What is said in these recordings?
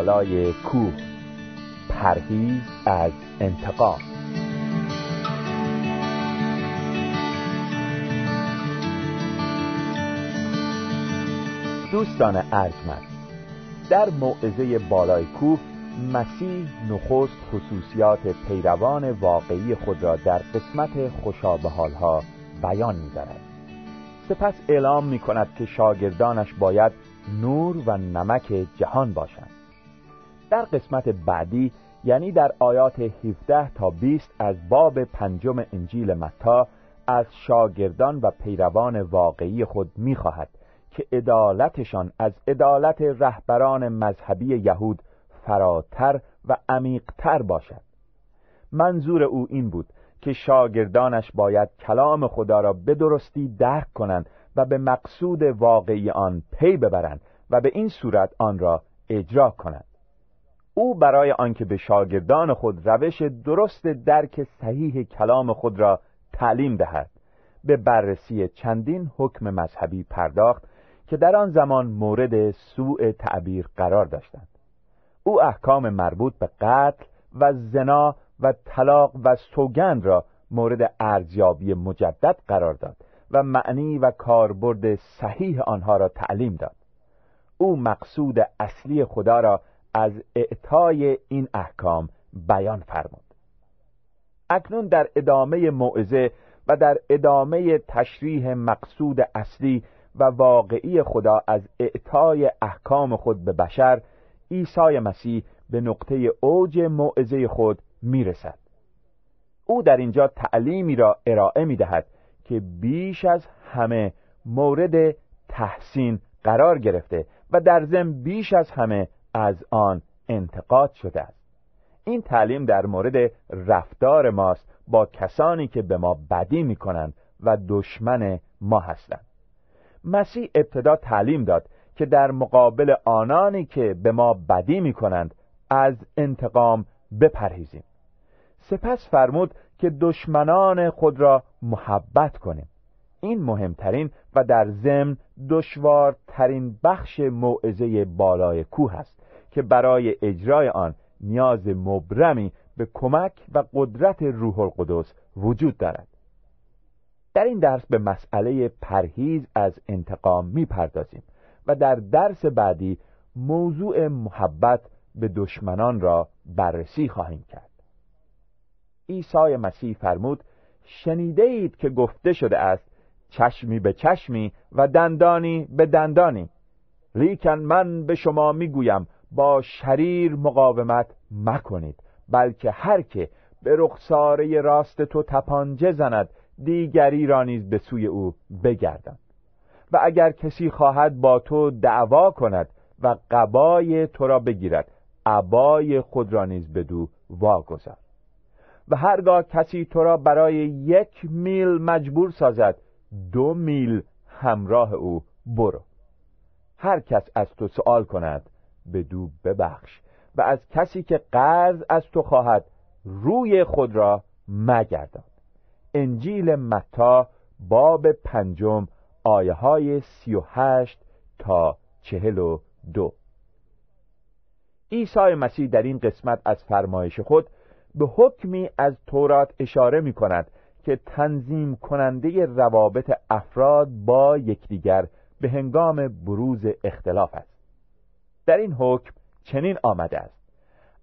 بالای کوه پرهیز از انتقام. دوستان ارجمند در موعظه بالای کوه مسیح نخست خصوصیات پیروان واقعی خود را در قسمت خوشابه حالها بیان می‌دارد سپس اعلام می کند که شاگردانش باید نور و نمک جهان باشند. در قسمت بعدی یعنی در آیات 17 تا 20 از باب پنجم انجیل متا از شاگردان و پیروان واقعی خود می‌خواهد که عدالتشان از عدالت رهبران مذهبی یهود فراتر و عمیقتر باشد. منظور او این بود که شاگردانش باید کلام خدا را به درستی درک کنند و به مقصود واقعی آن پی ببرند و به این صورت آن را اجرا کنند. او برای آنکه به شاگردان خود روش درست درک صحیح کلام خود را تعلیم دهد به بررسی چندین حکم مذهبی پرداخت که در آن زمان مورد سوء تعبیر قرار داشتند. او احکام مربوط به قتل و زنا و طلاق و سوگند را مورد ارزیابی مجدد قرار داد و معنی و کاربرد صحیح آنها را تعلیم داد. او مقصود اصلی خدا را از اعطای این احکام بیان فرمود. اکنون در ادامه موعظه و در ادامه تشریح مقصود اصلی و واقعی خدا از اعطای احکام خود به بشر عیسی مسیح به نقطه اوج موعظه خود می‌رسد. او در اینجا تعلیمی را ارائه می دهد که بیش از همه مورد تحسین قرار گرفته و در ضمن بیش از همه از آن انتقاد شده است. این تعلیم در مورد رفتار ماست با کسانی که به ما بدی می کنند و دشمن ما هستند. مسیح ابتدا تعلیم داد که در مقابل آنانی که به ما بدی می کنند از انتقام بپرهیزیم. سپس فرمود که دشمنان خود را محبت کنیم. این مهمترین و در ضمن دشوارترین بخش موعظه بالای کوه است که برای اجرای آن نیاز مبرمی به کمک و قدرت روح القدس وجود دارد. در این درس به مسئله پرهیز از انتقام می‌پردازیم و در درس بعدی موضوع محبت به دشمنان را بررسی خواهیم کرد. عیسی مسیح فرمود شنیده اید که گفته شده است چشمی به چشمی و دندانی به دندانی. لیکن من به شما می‌گویم با شریر مقاومت مکنید بلکه هر که به رخساره راست تو تپانجه زند دیگری را نیز به سوی او بگردند و اگر کسی خواهد با تو دعوا کند و قبای تو را بگیرد عبای خود را نیز بدو واگذار. و هرگاه کسی تو را برای یک میل مجبور سازد دو میل همراه او برو. هر کس از تو سوال کند بدو ببخش و از کسی که قرض از تو خواهد روی خود را مگردان. انجیل متا باب پنجم آیه های سی و هشت تا چهل و دو. عیسی مسیح در این قسمت از فرمایش خود به حکمی از تورات اشاره می کند که تنظیم کننده روابط افراد با یکدیگر به هنگام بروز اختلاف است. در این حکم چنین آمده است.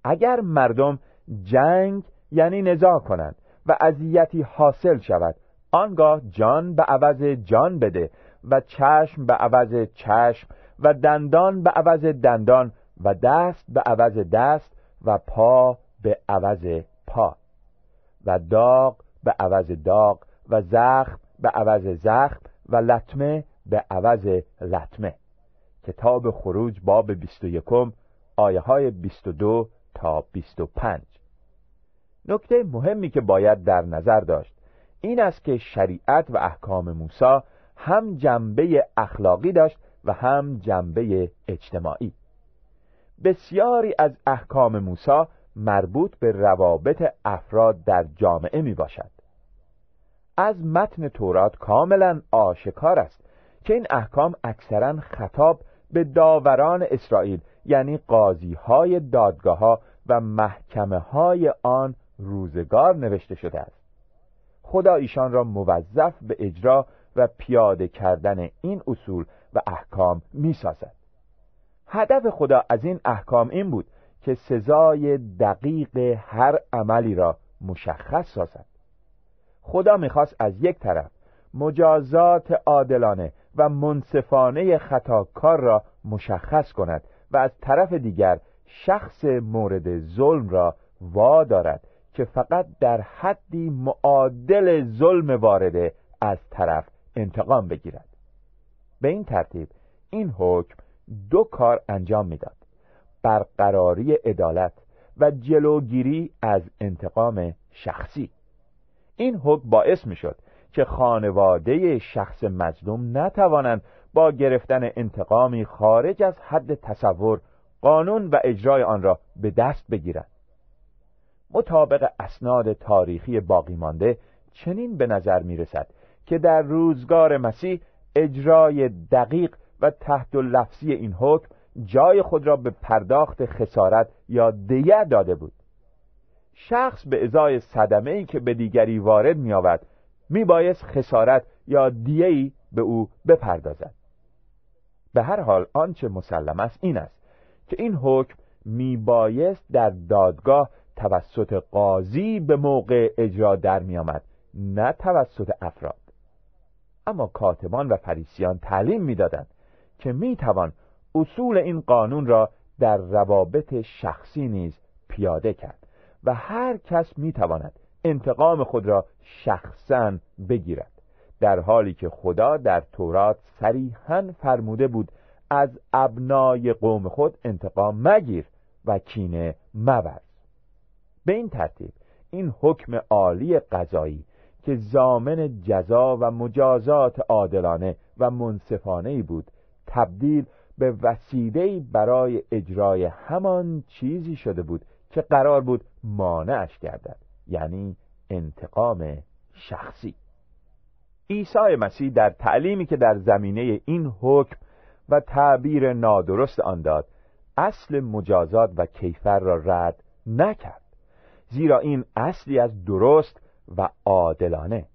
اگر مردم جنگ یعنی نزاع کنند و اذیتی حاصل شود آنگاه جان به عوض جان بده و چشم به عوض چشم و دندان به عوض دندان و دست به عوض دست و پا به عوض پا و داغ به عوض داغ و زخم به عوض زخم و لطمه به عوض لطمه. کتاب خروج باب 21 آیه های 22 تا 25 نکته مهمی که باید در نظر داشت این است که شریعت و احکام موسی هم جنبه اخلاقی داشت و هم جنبه اجتماعی. بسیاری از احکام موسی مربوط به روابط افراد در جامعه می باشد از متن تورات کاملا آشکار است که این احکام اکثرا خطاب به داوران اسرائیل یعنی قاضی های دادگاه ها و محکمه های آن روزگار نوشته شده است خدا ایشان را موظف به اجرا و پیاده کردن این اصول و احکام می سازد. هدف خدا از این احکام این بود که سزای دقیق هر عملی را مشخص سازد خدا می‌خواست از یک طرف مجازات عادلانه و منصفانه خطاکار را مشخص کند و از طرف دیگر شخص مورد ظلم را وادارد که فقط در حدی معادل ظلم وارده از طرف انتقام بگیرد. به این ترتیب این حکم دو کار انجام می‌داد برقراری عدالت و جلوگیری از انتقام شخصی. این حکم باعث می شد که خانواده شخص مظلوم نتوانند با گرفتن انتقامی خارج از حد تصور قانون و اجرای آن را به دست بگیرند. مطابق اسناد تاریخی باقی مانده چنین به نظر می رسد که در روزگار مسیح اجرای دقیق و تحت لفظی این حکم جای خود را به پرداخت خسارت یا دیه داده بود. شخص به ازای صدمه ای که به دیگری وارد می می بایست خسارت یا دیهی به او بپردازد. به هر حال آنچه مسلم است این است که این حکم می بایست در دادگاه توسط قاضی به موقع اجرا در می آمد نه توسط افراد. اما کاتبان و فریسیان تعلیم می‌دادند که می توان اصول این قانون را در روابط شخصی نیز پیاده کرد و هر کس می تواند انتقام خود را شخصا بگیرد. در حالی که خدا در تورات صریحا فرموده بود از ابنای قوم خود انتقام مگیر و کینه مبر. به این ترتیب این حکم عالی قضایی که زامن جزا و مجازات عادلانه و منصفانه بود تبدیل به وسیله برای اجرای همان چیزی شده بود که قرار بود مانعش گردد. یعنی انتقام شخصی. عیسی مسیح در تعلیمی که در زمینه این حکم و تعبیر نادرست آن داد اصل مجازات و کیفر را رد نکرد زیرا این اصلی از درست و عادلانه.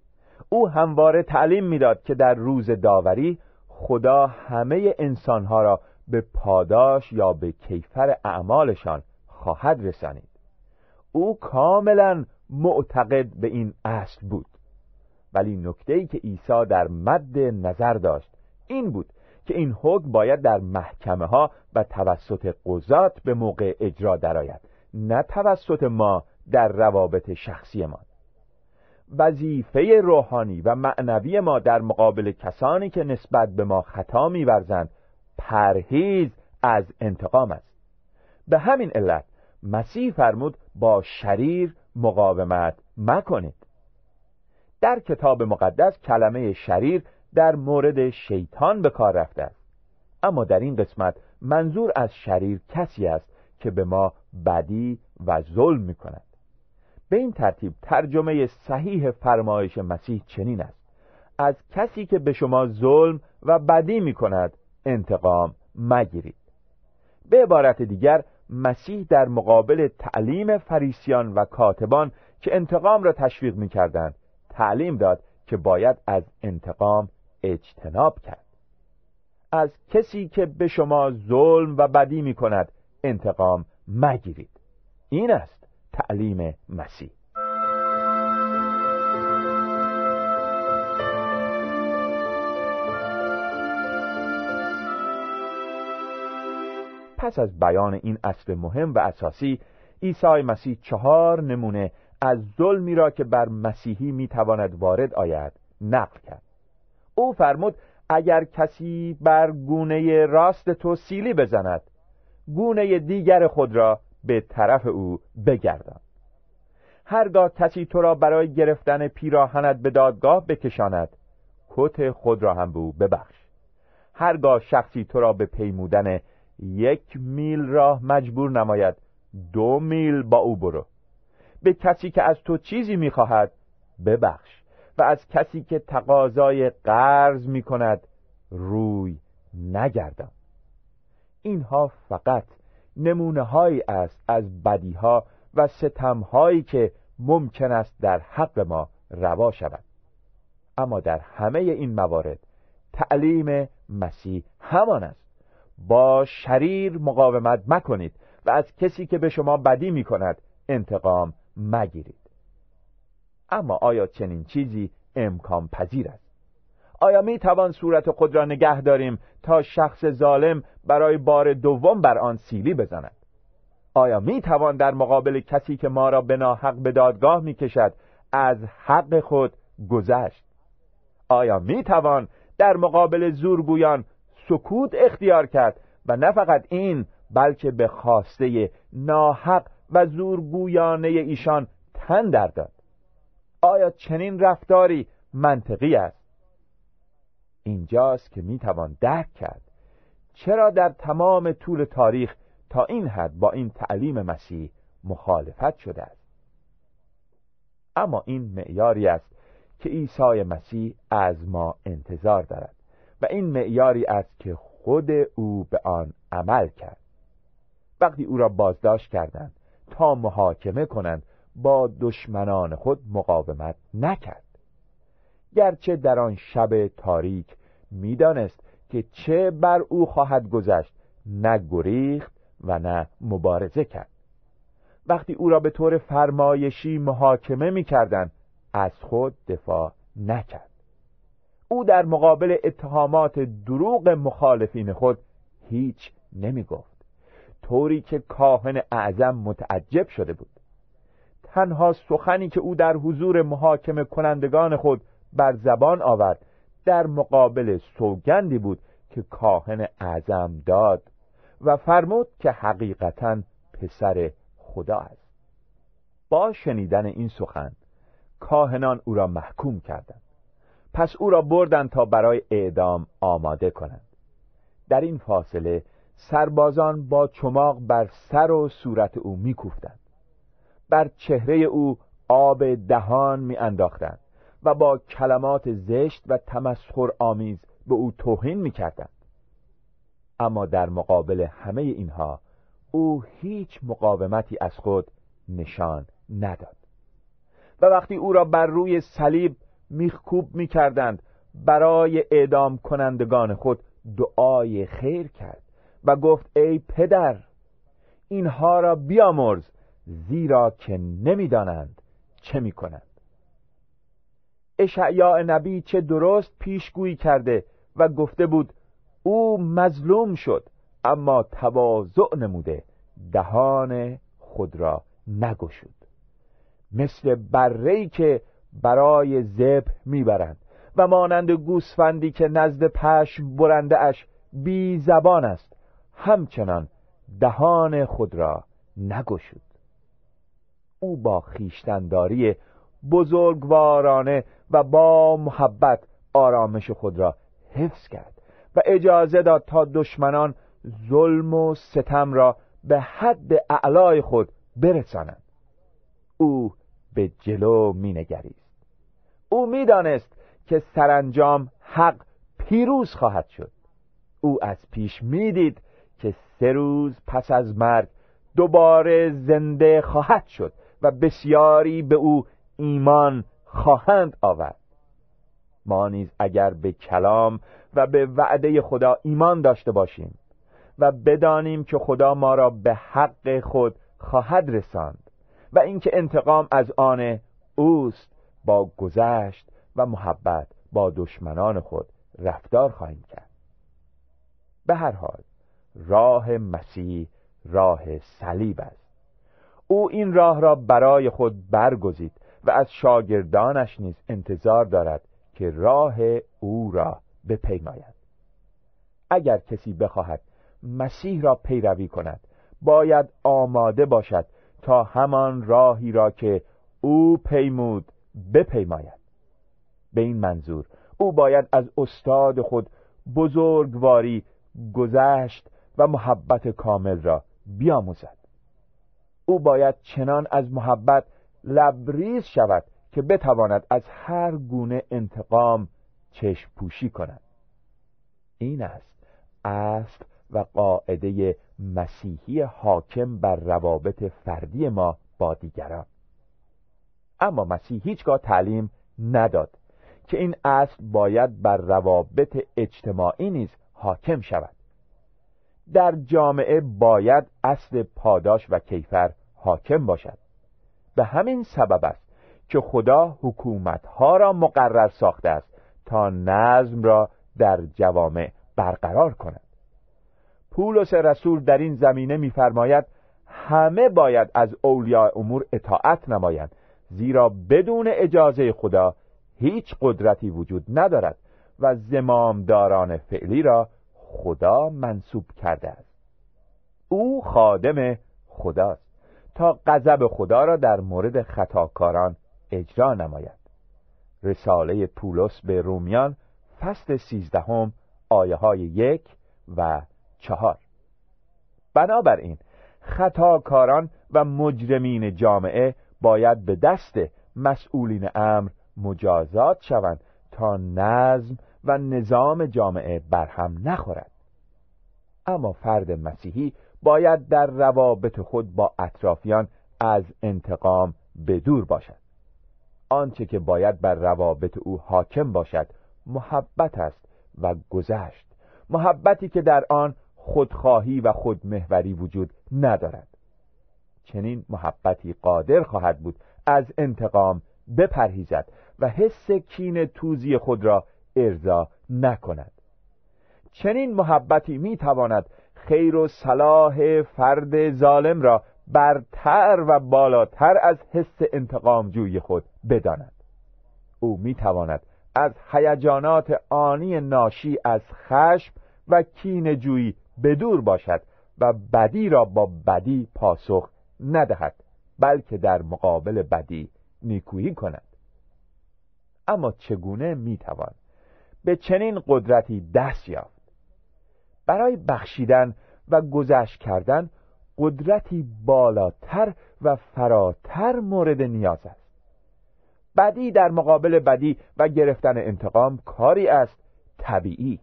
او همواره تعلیم می‌داد که در روز داوری خدا همه انسانها را به پاداش یا به کیفر اعمالشان خواهد رسانید. او کاملا معتقد به این اصل بود. ولی نکته ای که عیسی در مد نظر داشت این بود که این حکم باید در محکمه ها و توسط قضات به موقع اجرا درآید نه توسط ما در روابط شخصی ما. وظیفه روحانی و معنوی ما در مقابل کسانی که نسبت به ما خطا میورزند پرهیز از انتقام است. به همین علت مسیح فرمود با شریر مقاومت مکنید. در کتاب مقدس کلمه شریر در مورد شیطان به کار رفته است. اما در این قسمت منظور از شریر کسی است که به ما بدی و ظلم می کند به این ترتیب ترجمه صحیح فرمایش مسیح چنین است. از کسی که به شما ظلم و بدی می کند انتقام مگیرید. به عبارت دیگر مسیح در مقابل تعلیم فریسیان و کاتبان که انتقام را تشویق می کردند تعلیم داد که باید از انتقام اجتناب کرد. از کسی که به شما ظلم و بدی می کند انتقام مگیرید. این است تعلیم مسیح. پس از بیان این اصل مهم و اساسی عیسی مسیح چهار نمونه از ظلمی را که بر مسیحی می‌تواند وارد آید نقل کرد. او فرمود اگر کسی بر گونه راست تو سیلی بزند گونه دیگر خود را به طرف او بگردان. هرگاه کسی تو را برای گرفتن پیراهنت به دادگاه بکشاند کت خود را هم به او ببخش. هرگاه شخصی تو را به پیمودن یک میل راه مجبور نماید. دو میل با او برو. به کسی که از تو چیزی می‌خواهد ببخش. و از کسی که تقاضای قرض می‌کند روی نگردان. اینها فقط نمونه هایی است از بدی ها و ستم هایی که ممکن است در حق ما روا شود. اما در همه این موارد تعلیم مسیح همان است. با شریر مقاومت مکنید و از کسی که به شما بدی می کند انتقام مگیرید. اما آیا چنین چیزی امکان پذیر است؟ آیا می توان صورت خود را نگه داریم تا شخص ظالم برای بار دوم بر آن سیلی بزند؟ آیا می توان در مقابل کسی که ما را به ناحق به دادگاه می کشد از حق خود گذشت؟ آیا می توان در مقابل زورگویان سکوت اختیار کرد و نه فقط این بلکه به خواسته ناحق و زورگویانه ایشان تن در داد. آیا چنین رفتاری منطقی است؟ اینجاست که می‌توان درک کرد چرا در تمام طول تاریخ تا این حد با این تعلیم مسیح مخالفت شده است. اما این معیاری است که عیسی مسیح از ما انتظار دارد. و این معیاری است که خود او به آن عمل کرد. وقتی او را بازداشت کردند تا محاکمه کنند با دشمنان خود مقاومت نکرد. گرچه در آن شب تاریک می‌دانست که چه بر او خواهد گذشت نه گریخت و نه مبارزه کرد. وقتی او را به طور فرمایشی محاکمه می‌کردند از خود دفاع نکرد. او در مقابل اتهامات دروغ مخالفین خود هیچ نمی گفت طوری که کاهن اعظم متعجب شده بود. تنها سخنی که او در حضور محاکمه کنندگان خود بر زبان آورد در مقابل سوگندی بود که کاهن اعظم داد و فرمود که حقیقتا پسر خدا است. با شنیدن این سخن کاهنان او را محکوم کردند. پس او را بردند تا برای اعدام آماده کنند. در این فاصله سربازان با چماق بر سر و صورت او میکوفتند. بر چهره او آب دهان میانداختند و با کلمات زشت و تمسخر آمیز به او توهین می‌کردند. اما در مقابل همه اینها او هیچ مقاومتی از خود نشان نداد. و وقتی او را بر روی صلیب میخکوب می‌کردند. برای اعدام کنندگان خود دعای خیر کرد و گفت ای پدر اینها را بیامرز زیرا که نمی‌دانند چه می‌کنند. اشعیا نبی چه درست پیشگویی کرده و گفته بود او مظلوم شد اما تواضع نموده دهان خود را نگشود. مثل برهی که برای زب می‌برند و مانند گوسفندی که نزد پشم برنده اش بی زبان است همچنان دهان خود را نگشود. او با خیشتنداری بزرگوارانه و با محبت آرامش خود را حفظ کرد و اجازه داد تا دشمنان ظلم و ستم را به حد اعلای خود برسانند. او به جلو مینگریست. او می‌دانست که سرانجام حق پیروز خواهد شد. او از پیش می‌دید که سه روز پس از مرگ دوباره زنده خواهد شد و بسیاری به او ایمان خواهند آورد. ما نیز اگر به کلام و به وعده خدا ایمان داشته باشیم و بدانیم که خدا ما را به حق خود خواهد رساند و اینکه انتقام از آن اوست با گذشت و محبت با دشمنان خود رفتار خواهیم کرد. به هر حال راه مسیح راه صلیب است. او این راه را برای خود برگزید و از شاگردانش نیز انتظار دارد که راه او را بپیماید. اگر کسی بخواهد مسیح را پیروی کند باید آماده باشد تا همان راهی را که او پیمود بپیماید. به این منظور او باید از استاد خود بزرگواری گذشت و محبت کامل را بیاموزد. او باید چنان از محبت لبریز شود که بتواند از هر گونه انتقام چشم پوشی کند. این است اصل و قاعده مسیحی حاکم بر روابط فردی ما با دیگران. اما مسیح هیچگاه تعلیم نداد که این اصل باید بر روابط اجتماعی نیز حاکم شود. در جامعه باید اصل پاداش و کیفر حاکم باشد. به همین سبب است که خدا حکومتها را مقرر ساخته است تا نظم را در جوامع برقرار کند. پولس رسول در این زمینه می‌فرماید همه باید از اولیاء امور اطاعت نمایند. زیرا بدون اجازه خدا هیچ قدرتی وجود ندارد و زمامداران فعلی را خدا منصوب کرده است. او خادم خداست تا غضب خدا را در مورد خطاکاران اجرا نماید. رساله پولس به رومیان فصل سیزدهم آیه های یک و چهار. بنابراین خطاکاران و مجرمین جامعه باید به دست مسئولین امر مجازات شوند تا نظم و نظام جامعه برهم نخورد. اما فرد مسیحی باید در روابط خود با اطرافیان از انتقام بدور باشد. آنچه که باید بر روابط او حاکم باشد محبت است و گذشت. محبتی که در آن خودخواهی و خودمهوری وجود ندارد. چنین محبتی قادر خواهد بود از انتقام بپرهیزد و حس کین توزی خود را ارضا نکند. چنین محبتی می‌تواند خیر و صلاح فرد ظالم را برتر و بالاتر از حس انتقام جوی خود بداند. او می‌تواند از هیجانات آنی ناشی از خشم و کین جویی بدور باشد و بدی را با بدی پاسخ ندهد بلکه در مقابل بدی نیکویی کند. اما چگونه می‌توان به چنین قدرتی دست یافت؟ برای بخشیدن و گذشت کردن قدرتی بالاتر و فراتر مورد نیاز است. بدی در مقابل بدی و گرفتن انتقام کاری است طبیعی.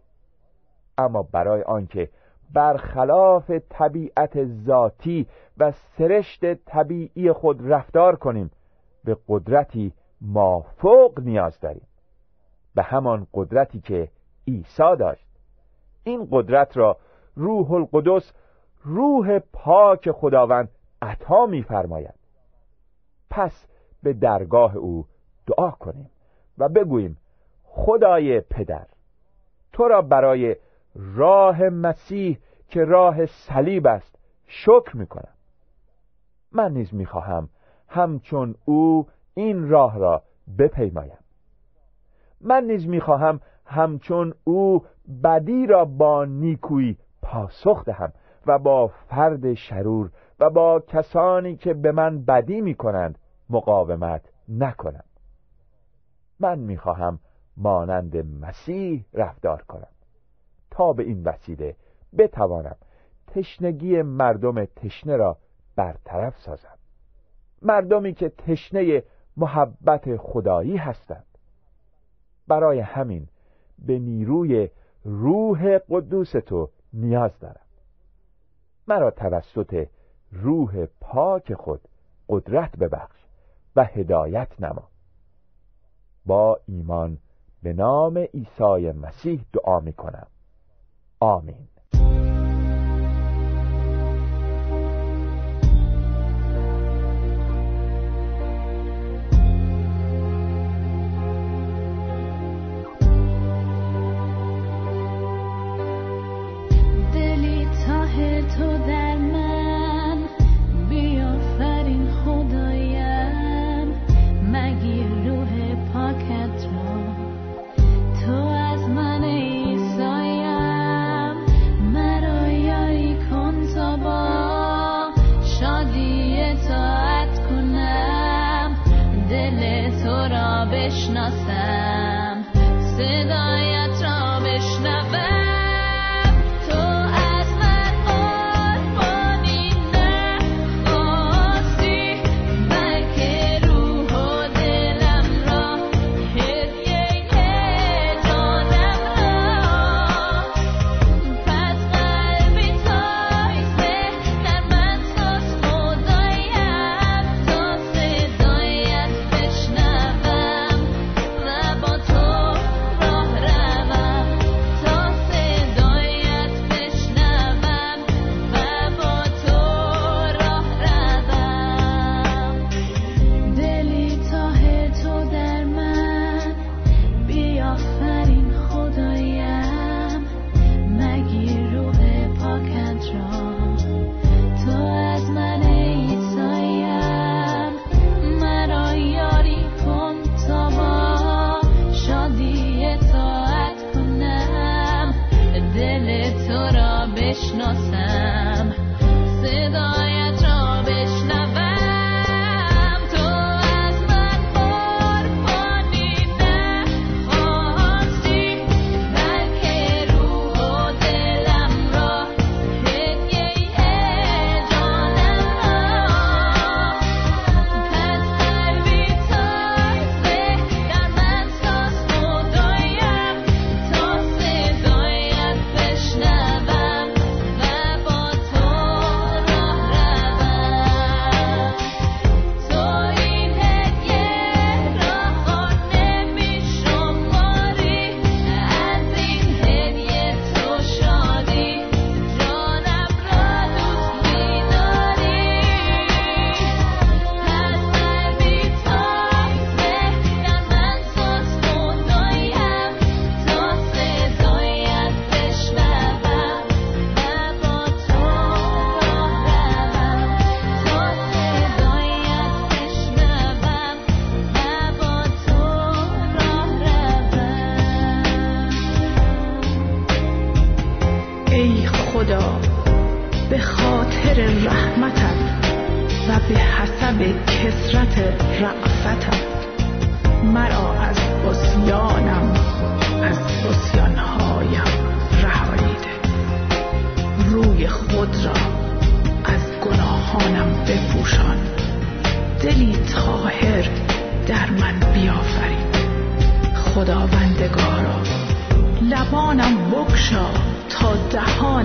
اما برای آنکه برخلاف طبیعت ذاتی و سرشت طبیعی خود رفتار کنیم به قدرتی مافوق نیاز داریم. به همان قدرتی که عیسی داشت. این قدرت را روح القدس روح پاک خداوند عطا می‌فرماید. پس به درگاه او دعا کنیم و بگوییم خدای پدر تو را برای راه مسیح که راه صلیب است شکر می‌کنم. من نیز می‌خواهم همچون او این راه را بپیمایم. من نیز می‌خواهم همچون او بدی را با نیکویی پاسخ دهم و با فرد شرور و با کسانی که به من بدی می‌کنند مقاومت نکنم. من می‌خواهم مانند مسیح رفتار کنم. تا به این وسیله بتوانم تشنگی مردم تشنه را برطرف سازم. مردمی که تشنه محبت خدایی هستند. برای همین به نیروی روح قدوس تو نیاز دارم. مرا توسط روح پاک خود قدرت ببخش و هدایت نما. با ایمان به نام عیسی مسیح دعا می کنم Amém.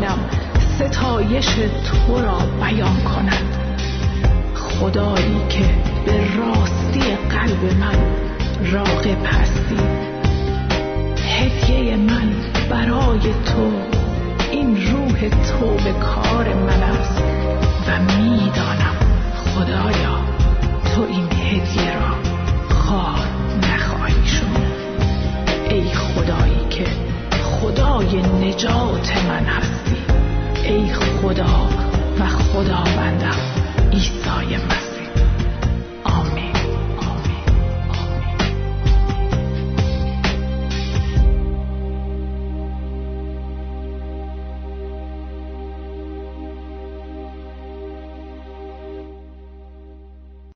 دهانم ستایش تو را بیان کند. خدایی که به راستی قلب من راقب هستی هدیه من برای تو این روح تو به کار من است و می‌دانم خدایا تو این هدیه را خار نخواهی شد. ای خدایی که خدای نجات من هستی ای خدا و خداوندم عیسی مسیح.